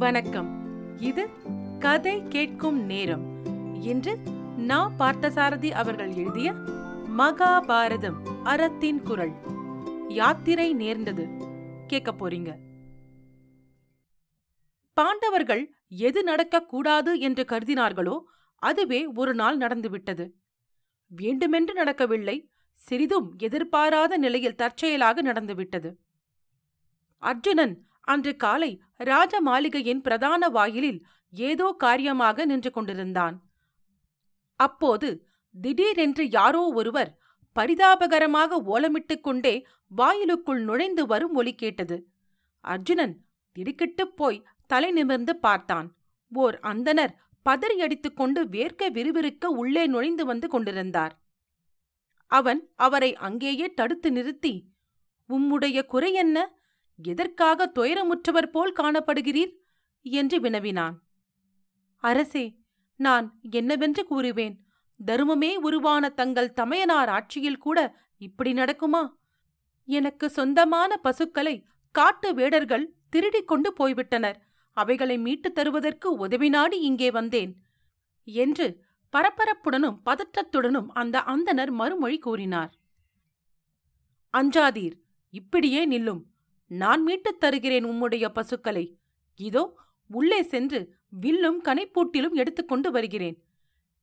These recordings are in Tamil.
வணக்கம். இது கதை கேட்கும் நேரம். இன்று நான் பார்த்தசாரதி அவர்கள் எழுதிய மகாபாரதம் அறத்தின் குரல். யாத்திரை நேர்ந்தது. கேட்க போறீங்க. பாண்டவர்கள் எது நடக்கக்கூடாது என்று கருதினார்களோ அதுவே ஒரு நாள் நடந்துவிட்டது. வேண்டுமென்று நடக்கவில்லை சிறிதும் எதிர்பாராத நிலையில் தற்செயலாக நடந்துவிட்டது. அர்ஜுனன் அன்று காலை ராஜ மாளிகையின் பிரதான வாயிலில் ஏதோ காரியமாக நின்று கொண்டிருந்தான். அப்போது திடீரென்று யாரோ ஒருவர் பரிதாபகரமாக ஓலமிட்டுக் கொண்டே வாயிலுக்குள் நுழைந்து வரும் ஒலி கேட்டது. அர்ஜுனன் திடுக்கிட்டுப் போய் தலை நிமிர்ந்து பார்த்தான். ஓர் அந்தனர் பதறியடித்துக் கொண்டு வேர்க்க விறுவிறுக்க உள்ளே நுழைந்து வந்து கொண்டிருந்தார். அவன் அவரை அங்கேயே தடுத்து நிறுத்தி உம்முடைய குறை என்ன? எதற்காக துயரமுற்றவர் போல் காணப்படுகிறீர்? என்று வினவினான். அரசே நான் என்னவென்று கூறுவேன்? தருமமே உருவான தங்கள் தமையனார் ஆட்சியில் கூட இப்படி நடக்குமா? எனக்கு சொந்தமான பசுக்களை காட்டு வேடர்கள் திருடிக் கொண்டு போய்விட்டனர். அவைகளை மீட்டுத் தருவதற்கு உதவி நாடி இங்கே வந்தேன் என்று பரபரப்புடனும் பதற்றத்துடனும் அந்த அந்தனர் மறுமொழி கூறினார். அஞ்சாதீர் இப்படியே நில்லும். நான் மீட்டுத் தருகிறேன் உம்முடைய பசுக்களை. இதோ உள்ளே சென்று வில்லும் கனைப்பூட்டிலும் எடுத்துக்கொண்டு வருகிறேன்.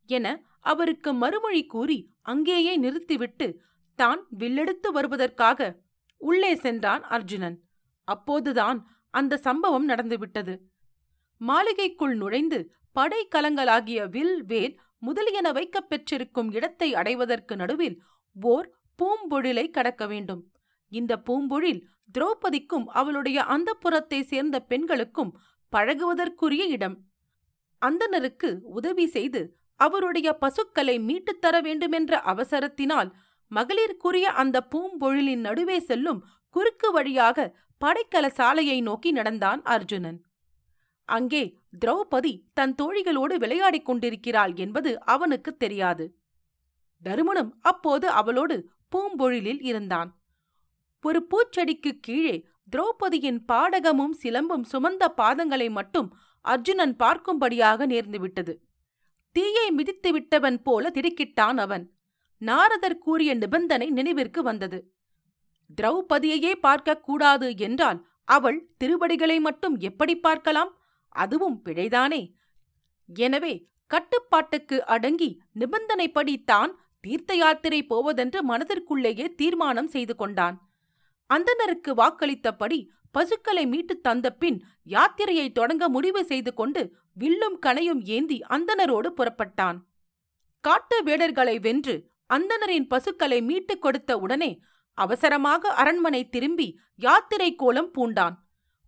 என அவருக்கு மறுமொழி கூறி அங்கேயே நிறுத்திவிட்டு தான் வில்லெடுத்து வருவதற்காக உள்ளே சென்றான் அர்ஜுனன். அப்போதுதான் அந்த சம்பவம் நடந்துவிட்டது. மாளிகைக்குள் நுழைந்து படை கலங்களாகிய வில் வேல் முதலியன வைக்கப் பெற்றிருக்கும் இடத்தை அடைவதற்கு நடுவில் ஓர் பூம்பொழிலை கடக்க வேண்டும். இந்த பூம்பொழில் திரௌபதிக்கும் அவளுடைய அந்தப்புறத்தை சேர்ந்த பெண்களுக்கும் பழகுவதற்குரிய இடம். அந்தனருக்கு உதவி செய்து அவருடைய பசுக்களை மீட்டுத் தர வேண்டுமென்ற அவசரத்தினால் மகளிருக்குரிய அந்த பூம்பொழிலின் நடுவே செல்லும் குறுக்கு வழியாக படைக்கல சாலையை நோக்கி நடந்தான் அர்ஜுனன். அங்கே திரௌபதி தன் தோழிகளோடு விளையாடிக் கொண்டிருக்கிறாள் என்பது அவனுக்கு தெரியாது. தருமனும் அப்போது அவளோடு பூம்பொழிலில் இருந்தான். ஒரு பூச்செடிக்கு கீழே திரௌபதியின் பாடகமும் சிலம்பும் சுமந்த பாதங்களை மட்டும் அர்ஜுனன் பார்க்கும்படியாக நேர்ந்துவிட்டது. தீயை மிதித்து விட்டவன் போல திடுக்கிட்டான் அவன். நாரதர் கூறிய நிபந்தனை நினைவிற்கு வந்தது. திரௌபதியையே பார்க்கக் கூடாது என்றால் அவள் திருவடிகளை மட்டும் எப்படி பார்க்கலாம்? அதுவும் பிழைதானே. எனவே கட்டுப்பாட்டுக்கு அடங்கி நிபந்தனைப்படி தான் தீர்த்த யாத்திரை போவதென்று மனதிற்குள்ளேயே தீர்மானம் செய்து கொண்டான். அந்தனருக்கு வாக்களித்தபடி பசுக்களை மீட்டுத் தந்த பின் யாத்திரையை தொடங்க முடிவு செய்து கொண்டு வில்லும் கனையும் ஏந்தி அந்தனரோடு புறப்பட்டான். காட்டு வேடர்களை வென்று அந்தனரின் பசுக்களை மீட்டுக் கொடுத்த உடனே அவசரமாக அரண்மனை திரும்பி யாத்திரை கோலம் பூண்டான்.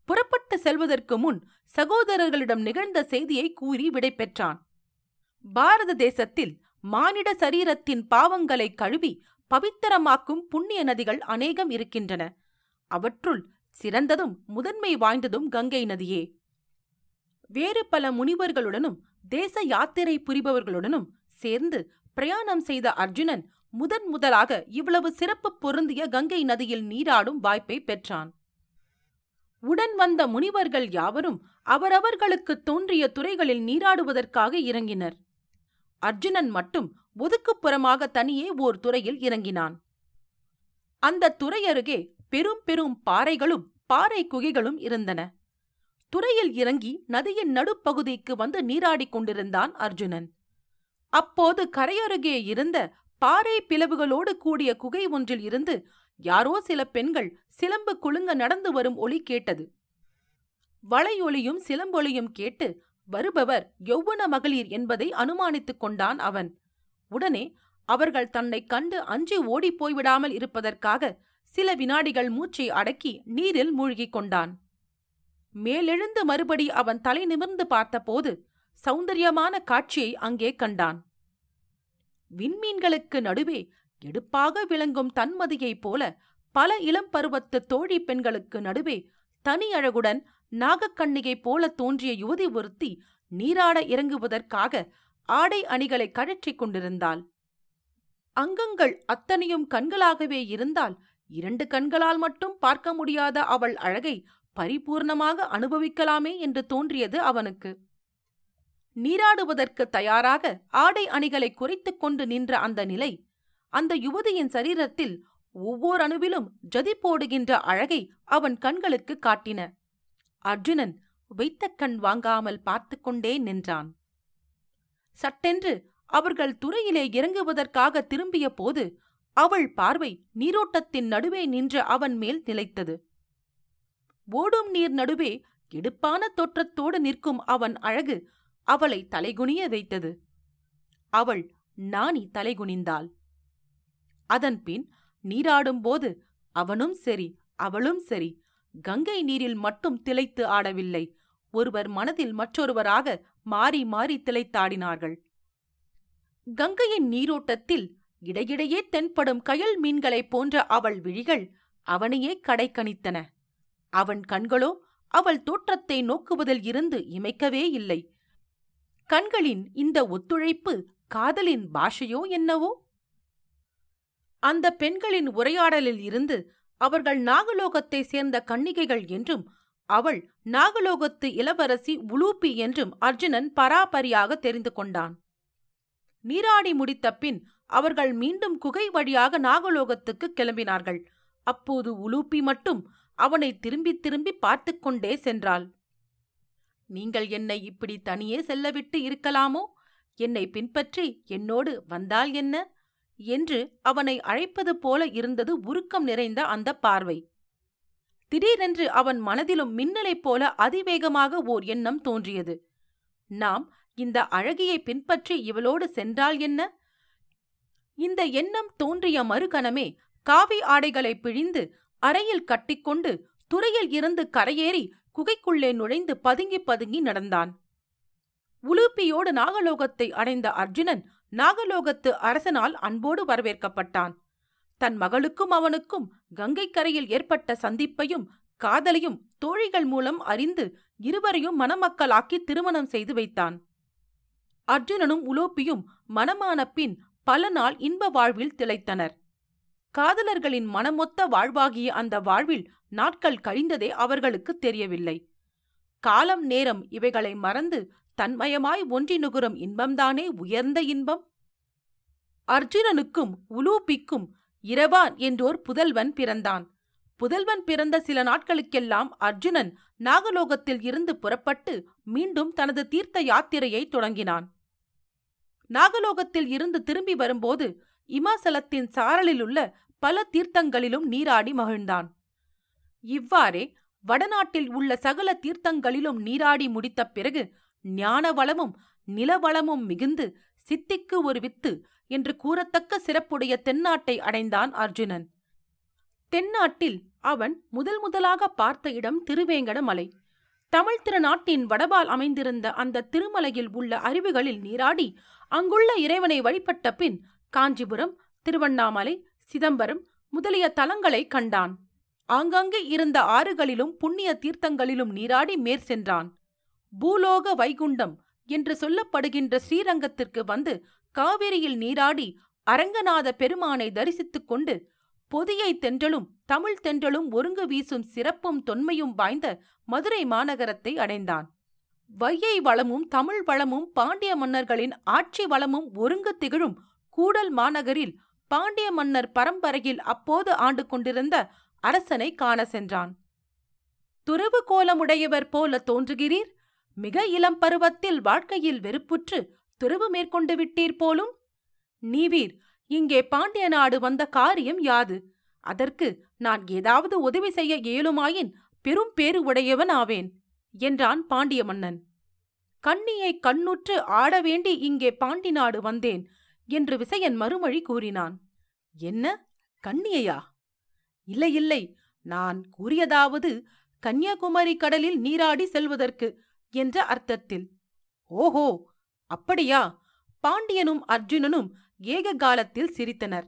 புறப்பட்டு செல்வதற்கு முன் சகோதரர்களிடம் நிகழ்ந்த செய்தியை கூறி விடைபெற்றான் பாரத தேசத்தில் மானிட சரீரத்தின் பாவங்களை கழுவி பவித்திரமாக்கும் புண்ணிய நதிகள் அநேகம் இருக்கின்றன. அவற்றுள் சிறந்ததும் முதன்மை வாய்ந்ததும் கங்கை நதியே. வேறு பல முனிவர்களுடனும் தேச யாத்திரை புரிபவர்களுடனும் சேர்ந்து பிரயாணம் செய்த அர்ஜுனன் முதன் முதலாக இவ்வளவு சிறப்பு பொருந்திய கங்கை நதியில் நீராடும் வாய்ப்பை பெற்றான். உடன் வந்த முனிவர்கள் யாவரும் அவரவர்களுக்கு தோன்றிய துறைகளில் நீராடுவதற்காக இறங்கினர். அர்ஜுனன் மட்டும் ஒதுக்குப்புறமாக தனியே ஓர் துறையில் இறங்கினான். அந்த துறை அருகே பெரும் பெரும் பாறைகளும் பாறை குகைகளும் இருந்தன. துறையில் இறங்கி நதியின் நடுப்பகுதிக்கு வந்து நீராடிக் கொண்டிருந்தான் அர்ஜுனன். அப்போது கரையருகே இருந்த பாறை பிளவுகளோடு கூடிய குகை ஒன்றில் இருந்து யாரோ சில பெண்கள் சிலம்பு குலுங்க நடந்து வரும் ஒலி கேட்டது. வளையொலியும் சிலம்பொலியும் கேட்டு வருபவர் யௌவன மகளிர் என்பதை அனுமானித்துக் கொண்டான் அவன். உடனே அவர்கள் தன்னை கண்டு அஞ்சி ஓடிப் போய்விடாமல் இருப்பதற்காக சில வினாடிகள் மூச்சை அடக்கி நீரில் மூழ்கிக் கொண்டான். மேலெழுந்து மறுபடி அவன் தலை நிமிர்ந்து பார்த்தபோது சௌந்தரியமான காட்சியை அங்கே கண்டான். விண்மீன்களுக்கு நடுவே எடுப்பாக விளங்கும் தன்மதியைப் போல பல இளம் பருவத்து தோழி பெண்களுக்கு நடுவே தனி அழகுடன் நாகக்கண்ணிகைப் போல தோன்றிய யுவதி ஒருத்தி நீராட இறங்குவதற்காக ஆடை அணிகளை கழற்றிக் கொண்டிருந்தாள். அங்கங்கள் அத்தனையும் கண்களாகவே இருந்தால் இரண்டு கண்களால் மட்டும் பார்க்க முடியாத அவள் அழகை பரிபூர்ணமாக அனுபவிக்கலாமே என்று தோன்றியது அவனுக்கு. நீராடுவதற்கு தயாராக ஆடை அணிகளை குறைத்துக் கொண்டு நின்ற அந்த நிலை அந்த யுவதியின் சரீரத்தில் ஒவ்வொரு அணுவிலும் ஜதி போடுகின்ற அழகை அவன் கண்களுக்கு காட்டின. அர்ஜுனன் வைத்த கண் வாங்காமல் பார்த்து கொண்டே நின்றான். சட்டென்று அவர்கள் துறையிலே இறங்குவதற்காக திரும்பிய போது அவள் பார்வை நீரோட்டத்தின் நடுவே நின்ற அவன் மேல் நிலைத்தது. ஓடும் நீர் நடுவே எடுப்பான தோற்றத்தோடு நிற்கும் அவன் அழகு அவளை தலைகுனிய வைத்தது. அவள் நாணி தலைகுனிந்தாள். அதன்பின் நீராடும்போது அவனும் சரி அவளும் சரி. கங்கை நீரில் மட்டும் திளைத்து ஆடவில்லை. ஒருவர் மனதில் மற்றொருவராக மாறி மாறி திளைத்தாடினார்கள். கங்கையின் நீரோட்டத்தில் இடையிடையே தென்படும் கயல் மீன்களைப் போன்ற அவள் விழிகள் அவனையே கடைக்கணித்தன. அவன் கண்களோ அவள் தோற்றத்தை நோக்குவதில் இருந்து இமைக்கவே இல்லை. கண்களின் இந்த ஒத்துழைப்பு காதலின் பாஷையோ என்னவோ? அந்த பெண்களின் உரையாடலில் இருந்து அவர்கள் நாகலோகத்தை சேர்ந்த கன்னிகைகள் என்றும் அவள் நாகலோகத்து இளவரசி உலூப்பி என்றும் அர்ஜுனன் பராபரியாக தெரிந்து கொண்டான். நீராடி முடித்த பின் அவர்கள் மீண்டும் குகை வழியாக நாகலோகத்துக்கு கிளம்பினார்கள். அப்போது உலூப்பி மட்டும் அவனை திரும்பி திரும்பி பார்த்து கொண்டே சென்றாள். நீங்கள் என்னை இப்படி தனியே செல்லவிட்டு இருக்கலாமோ? என்னை பின்பற்றி என்னோடு வந்தால் என்ன? என்று அவனை அழைப்பது போல இருந்தது உருக்கம் நிறைந்த அந்த பார்வை. திடீரென்று அவன் மனதிலும் மின்னலைப் போல அதிவேகமாக ஓர் எண்ணம் தோன்றியது. நாம் இந்த அழகியை பின்பற்றி இவளோடு சென்றால் என்ன? இந்த எண்ணம் தோன்றிய மறுகணமே காவி ஆடைகளை பிழிந்து அறையில் கட்டிக்கொண்டு துறையில் இருந்து கரையேறி குகைக்குள்ளே நுழைந்து பதுங்கி பதுங்கி நடந்தான். உலுப்பியோடு நாகலோகத்தை அடைந்த அர்ஜுனன் நாகலோகத்து அரசனால் அன்போடு வரவேற்கப்பட்டான். தன் மகளுக்கும் அவனுக்கும் கங்கைக்கரையில் ஏற்பட்ட சந்திப்பையும் காதலையும் தோழிகள் மூலம் அறிந்து இருவரையும் மணமக்களாக்கி திருமணம் செய்து வைத்தான். அர்ஜுனனும் உலோப்பியும் மனமான பின் பல நாள் இன்ப வாழ்வில் திளைத்தனர். காதலர்களின் மனமொத்த வாழ்வாகிய அந்த வாழ்வில் நாட்கள் கழிந்ததே அவர்களுக்கு தெரியவில்லை. காலம் நேரம் இவைகளை மறந்து தன்மயமாய் ஒன்றி நுகரும் இன்பம்தானே உயர்ந்த இன்பம்? அர்ஜுனனுக்கும் உலூபிக்கும் இரவான் என்றோர் புதல்வன் பிறந்தான். புதல்வன் பிறந்த சில நாட்களுக்கெல்லாம் அர்ஜுனன் நாகலோகத்தில் இருந்து புறப்பட்டு மீண்டும் தனது தீர்த்த யாத்திரையை தொடங்கினான். நாகலோகத்தில் இருந்து திரும்பி வரும்போது இமாசலத்தின் சாரலிலுள்ள பல தீர்த்தங்களிலும் நீராடி மகிழ்ந்தான். இவ்வாறே வடநாட்டில் உள்ள சகல தீர்த்தங்களிலும் நீராடி முடித்த பிறகு ஞான வளமும் நிலவளமும் மிகுந்து சித்திக்கு ஒரு வித்து என்று கூறத்தக்க சிறப்புடைய தென்னாட்டை அடைந்தான் அர்ஜுனன். தென்னாட்டில் அவன் முதல் முதலாக பார்த்த இடம் திருவேங்கட மலை தமிழ் திருநாட்டின் வடபால் அமைந்திருந்த அந்த திருமலையில் உள்ள அருவிகளில் நீராடி அங்குள்ள இறைவனை வழிபட்ட பின் காஞ்சிபுரம் திருவண்ணாமலை சிதம்பரம் முதலிய தலங்களை கண்டான். ஆங்காங்கே இருந்த ஆறுகளிலும் புண்ணிய தீர்த்தங்களிலும் நீராடி மேற் சென்றான் பூலோக வைகுண்டம் என்று சொல்லப்படுகின்ற ஸ்ரீரங்கத்திற்கு வந்து காவிரியில் நீராடி அரங்கநாத பெருமானை தரிசித்துக் கொண்டு பொதியை தென்றலும் தமிழ் தென்றலும் ஒருங்கு வீசும் சிறப்பும் தொன்மையும் வாய்ந்த மதுரை மாநகரத்தை அடைந்தான். வையை வளமும் தமிழ் வளமும் பாண்டிய மன்னர்களின் ஆட்சி வளமும் ஒருங்கு திகழும் கூடல் மாநகரில் பாண்டிய மன்னர் பரம்பரையில் அப்போது ஆண்டு கொண்டிருந்த அரசனை காண சென்றான். துறவு கோலமுடையவர் போல தோன்றுகிறீர்? மிக இளம் பருவத்தில் வாழ்க்கையில் வெறுப்புற்று துறவு மேற்கொண்டு விட்டீர் போலும்? நீவீர் இங்கே பாண்டிய நாடு வந்த காரியம் யாது? அதற்கு நான் ஏதாவது உதவி செய்ய இயலுமாயின் பெரும் பேறு உடையவன் ஆவேன் என்றான் பாண்டிய மன்னன். கண்ணியை கண்ணுற்று ஆட வேண்டி இங்கே பாண்டி நாடு வந்தேன் என்று விசயன் மறுமொழி கூறினான். என்ன? கண்ணியையா? இல்லை இல்லை நான் கூறியதாவது கன்னியாகுமரி கடலில் நீராடி செல்வதற்கு என்ற அர்த்தத்தில். ஓஹோ அப்படியா? பாண்டியனும் அர்ஜுனனும் ஏக காலத்தில் சிரித்தனர்.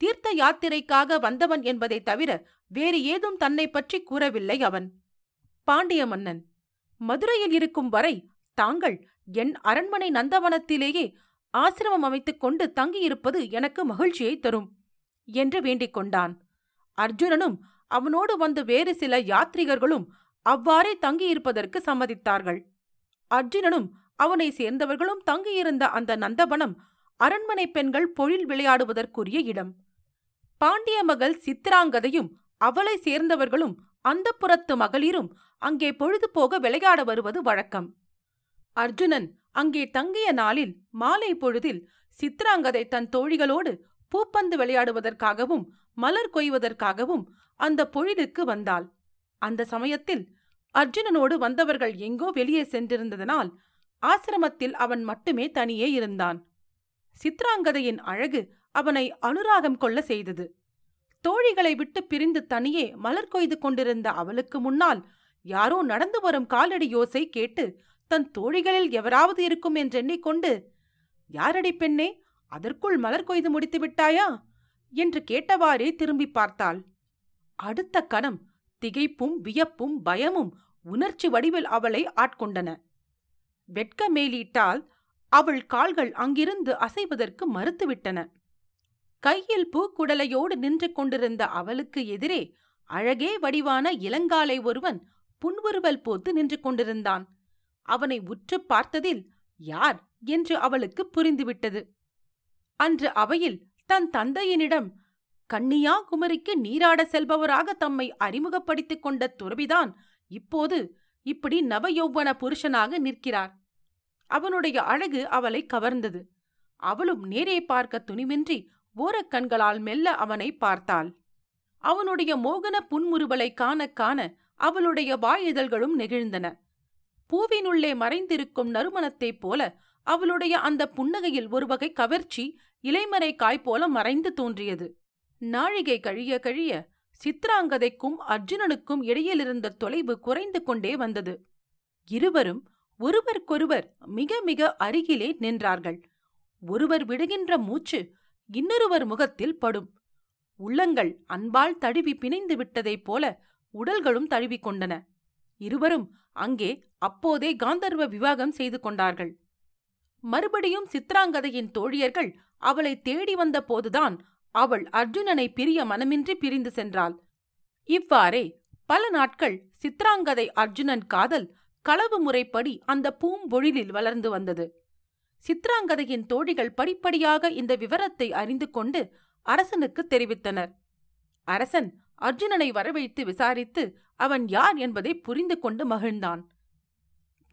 தீர்த்த யாத்திரைக்காக வந்தவன் என்பதை தவிர வேறு ஏதும் தன்னை பற்றி கூறவில்லை அவன். பாண்டிய மன்னன் மதுரையில் இருக்கும் வரை தாங்கள் என் அரண்மனை நந்தவனத்திலேயே ஆசிரமம் அமைத்துக் கொண்டு தங்கியிருப்பது எனக்கு மகிழ்ச்சியை தரும் என்று வேண்டிக் கொண்டான். அர்ஜுனனும் அவனோடு வந்த வேறு சில யாத்ரிகர்களும் அவ்வாறே தங்கியிருப்பதற்கு சம்மதித்தார்கள். அர்ஜுனனும் அவனை சேர்ந்தவர்களும் தங்கியிருந்த அந்த நந்தவனம் அரண்மனை பெண்கள் பொழில் விளையாடுவதற்குரிய இடம். பாண்டிய மகள் சித்திராங்கதையும் அவளை சேர்ந்தவர்களும் அந்த புறத்து மகளிரும் அங்கே பொழுதுபோக விளையாட வருவது வழக்கம். அர்ஜுனன் அங்கே தங்கிய நாளில் மாலை பொழுதில் சித்ராங்கதை தன் தோழிகளோடு பூப்பந்து விளையாடுவதற்காகவும் மலர் கொய்வதற்காகவும் அந்த பொழிலுக்கு வந்தாள். அந்த சமயத்தில் அர்ஜுனனோடு வந்தவர்கள் எங்கோ வெளியே சென்றிருந்ததனால் ஆசிரமத்தில் அவன் மட்டுமே தனியே இருந்தான். சித்ராங்கதையின் அழகு அவனை அனுராகம் கொள்ள செய்தது. தோழிகளை விட்டு பிரிந்து தனியே மலர் கொய்து கொண்டிருந்த அவளுக்கு முன்னால் யாரோ நடந்து வரும் காலடி யோசை கேட்டு தன் தோழிகளில் எவராவது இருக்கும் என்றெண்ணிக்கொண்டு யாரடி பெண்ணே அதற்குள் மலர் கொய்து முடித்து விட்டாயா? என்று கேட்டவாறே திரும்பி பார்த்தாள். அடுத்த கணம் திகைப்பும் வியப்பும் பயமும் உணர்ச்சி வடிவில் அவளை ஆட்கொண்டன. வெட்க மேலீட்டால் அவள் கால்கள் அங்கிருந்து அசைவதற்கு மறுத்துவிட்டன. கையில் பூக்குடலையோடு நின்று கொண்டிருந்த அவளுக்கு எதிரே அழகே வடிவான இளங்காலை ஒருவன் புன்வருவல் போத்து நின்று கொண்டிருந்தான். அவனை உற்று பார்த்ததில் யார் என்று அவளுக்கு புரிந்துவிட்டது. அன்று அவையில் தன் தந்தையினிடம் கன்னியாகுமரிக்கு நீராட செல்பவராக தம்மை அறிமுகப்படுத்திக் கொண்ட துறவிதான் இப்போது இப்படி நவயௌவன புருஷனாக நிற்கிறார். அவனுடைய அழகு அவளை கவர்ந்தது. அவளும் நேரே பார்க்க துணிவின்றி ஓரக்கண்களால் மெல்ல அவனை பார்த்தாள். அவனுடைய மோகன புன்முறுவலை காண காண அவளுடைய வாயிதழ்களும் நெகிழ்ந்தன. பூவினுள்ளே மறைந்திருக்கும் நறுமணத்தைப் போல அவளுடைய அந்த புன்னகையில் ஒரு வகை கவர்ச்சி இலைமறை காய் போல மறைந்து தோன்றியது. நாழிகை கழிய கழிய சித்ராங்கதைக்கும் அர்ஜுனனுக்கும் இடையிலிருந்த தொலைவு குறைந்து கொண்டே வந்தது. இருவரும் ஒருவருக்கொருவர் மிக மிக அருகிலே நின்றார்கள். ஒருவர் விடுகின்ற மூச்சு இன்னொருவர் முகத்தில் படும். உள்ளங்கள் அன்பால் தழுவி பிணைந்து விட்டதைப் போல உடல்களும் தழுவிக் கொண்டன. இருவரும் அங்கே அப்போதே காந்தர்வ விவாகம் செய்து கொண்டார்கள். மறுபடியும் சித்ராங்கதையின் தோழியர்கள் அவளை தேடி வந்த போதுதான் அவள் அர்ஜுனனை பிரிய மனமின்றி பிரிந்து சென்றாள். இவ்வாறே பல நாட்கள் சித்ராங்கதை அர்ஜுனன் காதல் களவு முறைப்படி அந்த பூம்பொழிலில் வளர்ந்து வந்தது. சித்ராங்கதையின் தோழிகள் படிப்படியாக இந்த விவரத்தை அறிந்து கொண்டு அரசனுக்கு தெரிவித்தனர். அரசன் அர்ஜுனனை வரவழைத்து விசாரித்து அவன் யார் என்பதை புரிந்து கொண்டு மகிழ்ந்தான்.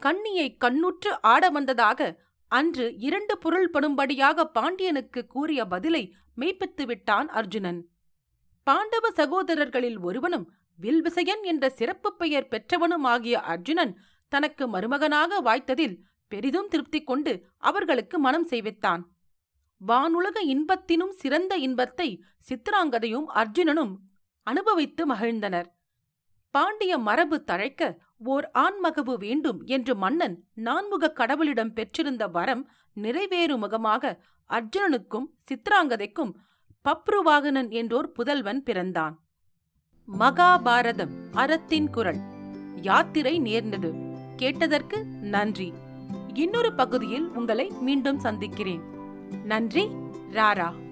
கண்ணியை கண்ணுற்று ஆட வந்ததாக அன்று இரண்டு பொருள்படும்படியாக பாண்டியனுக்கு கூறிய பதிலை மெய்ப்பித்து விட்டான் அர்ஜுனன். பாண்டவ சகோதரர்களில் ஒருவனும் வில்விசயன் என்ற சிறப்பு பெயர் பெற்றவனுமாகிய அர்ஜுனன் தனக்கு மருமகனாக வாய்த்ததில் பெரிதும் திருப்தி கொண்டு அவர்களுக்கு மனம் செய்வித்தான். வானுலக இன்பத்தினும் சிறந்த இன்பத்தை சித்திராங்கதையும் அர்ஜுனனும் அனுபவித்து மகிழ்ந்தனர். பாண்டிய மரபு தழைக்க ஓர் ஆண்மகவு வேண்டும் என்று மன்னன் நான்முகக் கடவுளிடம் பெற்றிருந்த வரம் நிறைவேறு முகமாக அர்ஜுனனுக்கும் சித்ராங்கதைக்கும் பப்ருவாகனன் என்றோர் புதல்வன் பிறந்தான். மகாபாரதம் அறத்தின் குரல். யாத்திரை நேர்ந்தது. கேட்டதற்கு நன்றி. இன்னொரு பகுதியில் உங்களை மீண்டும் சந்திக்கிறேன். நன்றி ராரா.